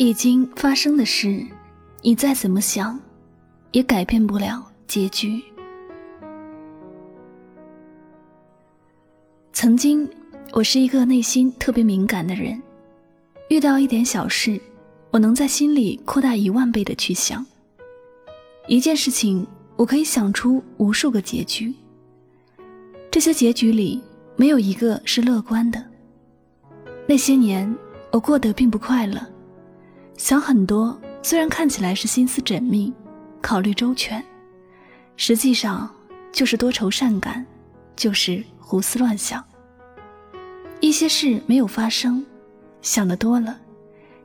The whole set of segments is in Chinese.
已经发生的事，你再怎么想，也改变不了结局。曾经，我是一个内心特别敏感的人，遇到一点小事，我能在心里扩大一万倍的去想。一件事情，我可以想出无数个结局。这些结局里，没有一个是乐观的。那些年，我过得并不快乐。想很多，虽然看起来是心思缜密、考虑周全，实际上就是多愁善感，就是胡思乱想。一些事没有发生，想的多了，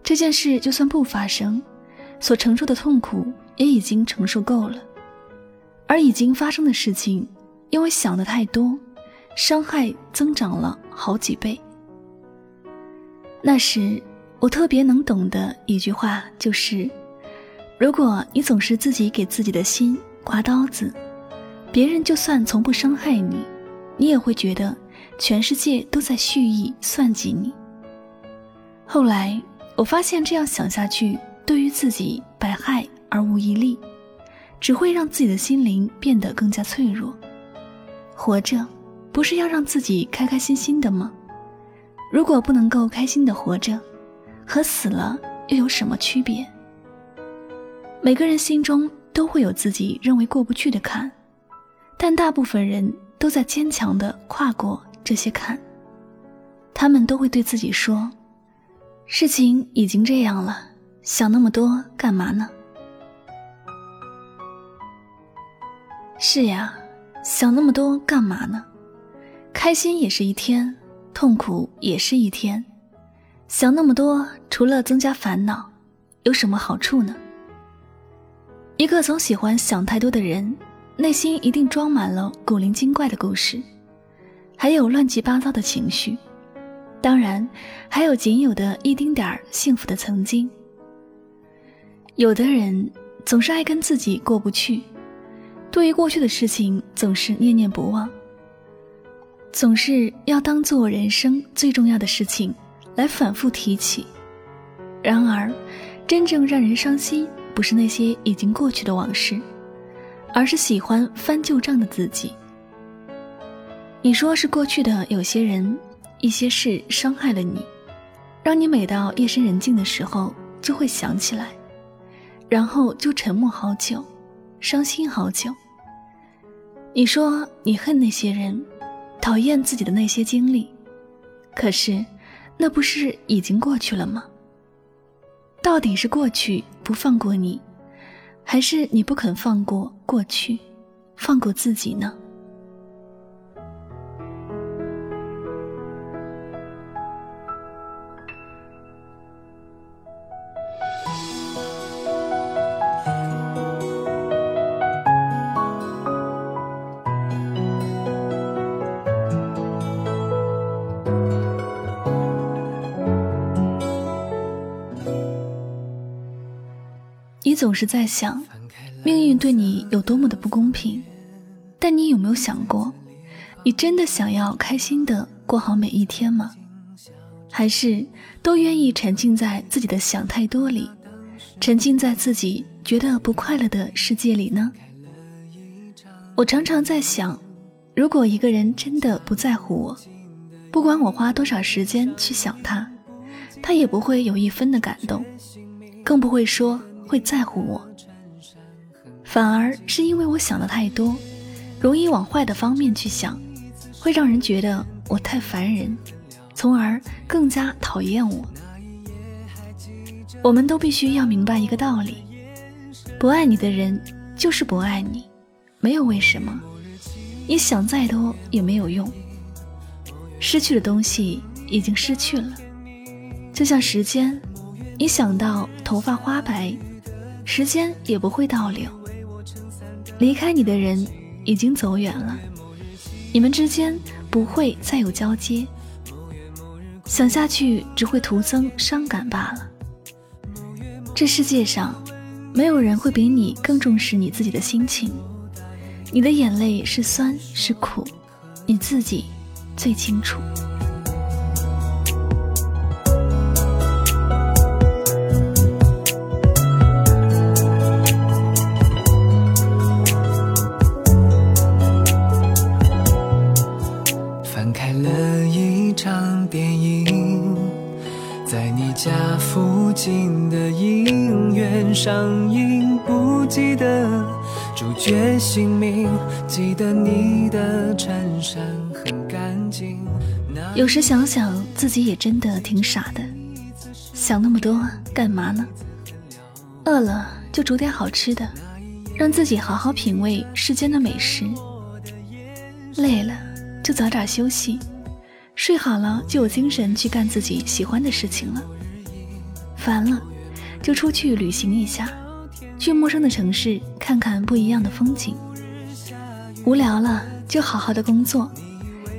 这件事就算不发生，所承受的痛苦也已经承受够了。而已经发生的事情，因为想的太多，伤害增长了好几倍。那时。我特别能懂的一句话就是：如果你总是自己给自己的心刮刀子，别人就算从不伤害你，你也会觉得全世界都在蓄意算计你。后来我发现，这样想下去，对于自己百害而无一利，只会让自己的心灵变得更加脆弱。活着，不是要让自己开开心心的吗？如果不能够开心的活着，和死了又有什么区别？每个人心中都会有自己认为过不去的坎，但大部分人都在坚强地跨过这些坎。他们都会对自己说：“事情已经这样了，想那么多干嘛呢？”是呀，想那么多干嘛呢？开心也是一天，痛苦也是一天。想那么多，除了增加烦恼，有什么好处呢？一个总喜欢想太多的人，内心一定装满了古灵精怪的故事，还有乱七八糟的情绪，当然，还有仅有的一丁点儿幸福的曾经。有的人总是爱跟自己过不去，对于过去的事情总是念念不忘，总是要当做人生最重要的事情。来反复提起，然而，真正让人伤心不是那些已经过去的往事，而是喜欢翻旧账的自己。你说是过去的有些人、一些事伤害了你，让你每到夜深人静的时候就会想起来，然后就沉默好久，伤心好久。你说你恨那些人，讨厌自己的那些经历，可是。那不是已经过去了吗？到底是过去不放过你，还是你不肯放过过去，放过自己呢？你总是在想，命运对你有多么的不公平，但你有没有想过，你真的想要开心的过好每一天吗？还是都愿意沉浸在自己的想太多里，沉浸在自己觉得不快乐的世界里呢？我常常在想，如果一个人真的不在乎我，不管我花多少时间去想他，他也不会有一分的感动，更不会说。会在乎我，反而是因为我想的太多，容易往坏的方面去想，会让人觉得我太烦人，从而更加讨厌我。我们都必须要明白一个道理：不爱你的人就是不爱你，没有为什么，你想再多也没有用。失去的东西已经失去了，就像时间，你想到头发花白。时间也不会倒流，离开你的人已经走远了，你们之间不会再有交接。想下去只会徒增伤感罢了。这世界上，没有人会比你更重视你自己的心情。你的眼泪是酸是苦，你自己最清楚。上映，不记得主角姓名，记得你的衬衫很干净。有时想想自己也真的挺傻的，想那么多干嘛呢？饿了就煮点好吃的，让自己好好品味世间的美食。累了就早点休息，睡好了就有精神去干自己喜欢的事情了。烦了。就出去旅行一下，去陌生的城市看看不一样的风景。无聊了就好好的工作，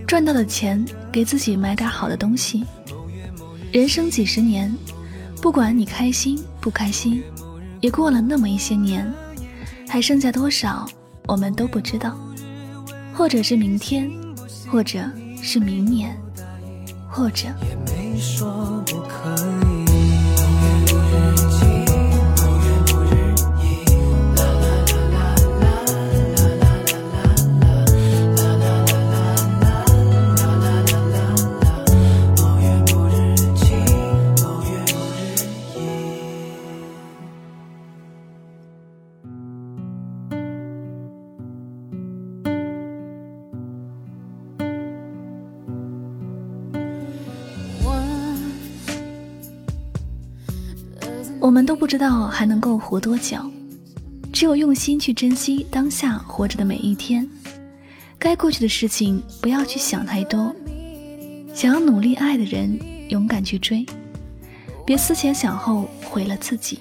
赚到的钱给自己买点好的东西。人生几十年，不管你开心不开心，也过了那么一些年，还剩下多少我们都不知道。或者是明天，或者是明年，或者。我们都不知道还能够活多久，只有用心去珍惜当下活着的每一天。该过去的事情不要去想太多，想要努力爱的人勇敢去追，别思前想后毁了自己。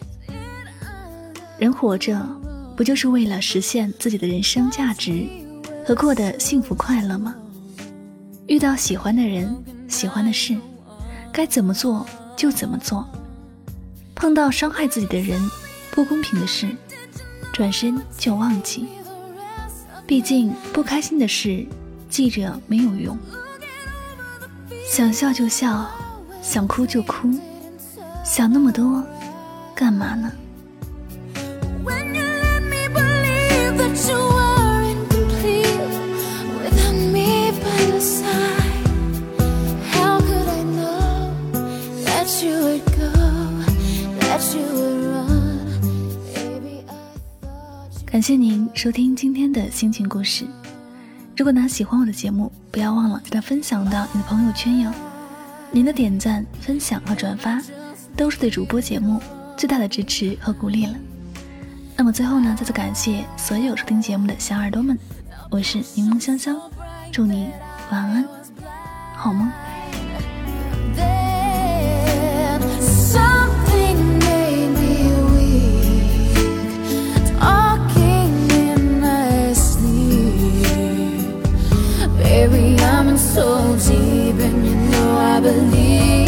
人活着不就是为了实现自己的人生价值和过得幸福快乐吗？遇到喜欢的人、喜欢的事，该怎么做就怎么做。碰到伤害自己的人、不公平的事，转身就忘记。毕竟不开心的事记着没有用。想笑就笑，想哭就哭，想那么多干嘛呢？感谢您收听今天的心情故事。如果呢喜欢我的节目，不要忘了将它分享到你的朋友圈哟。您的点赞、分享和转发，都是对主播节目最大的支持和鼓励了。那么最后呢，再次感谢所有收听节目的小耳朵们，我是柠檬香香，祝你晚安，好梦。Baby, I'm in so deep and you know I believe.